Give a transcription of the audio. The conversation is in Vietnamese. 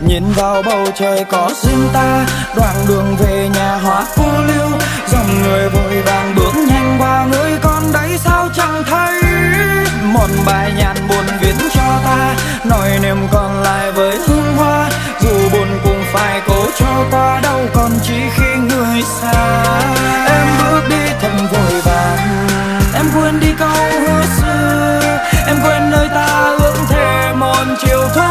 Nhìn vào bầu trời có riêng ta, Đoạn đường về nhà hóa cô lưu. Dòng người vội vàng bước nhanh qua, Người con đấy sao chẳng thấy? Một bài nhạc buồn viết cho ta, Nỗi niềm còn lại với hương hoa. Dù buồn cũng phải cố cho qua, Đâu còn chỉ khi người xa. Em bước đi thật vội vàng, Em quên đi câu hứa xưa. Em quên nơi ta ước thề một chiều thôi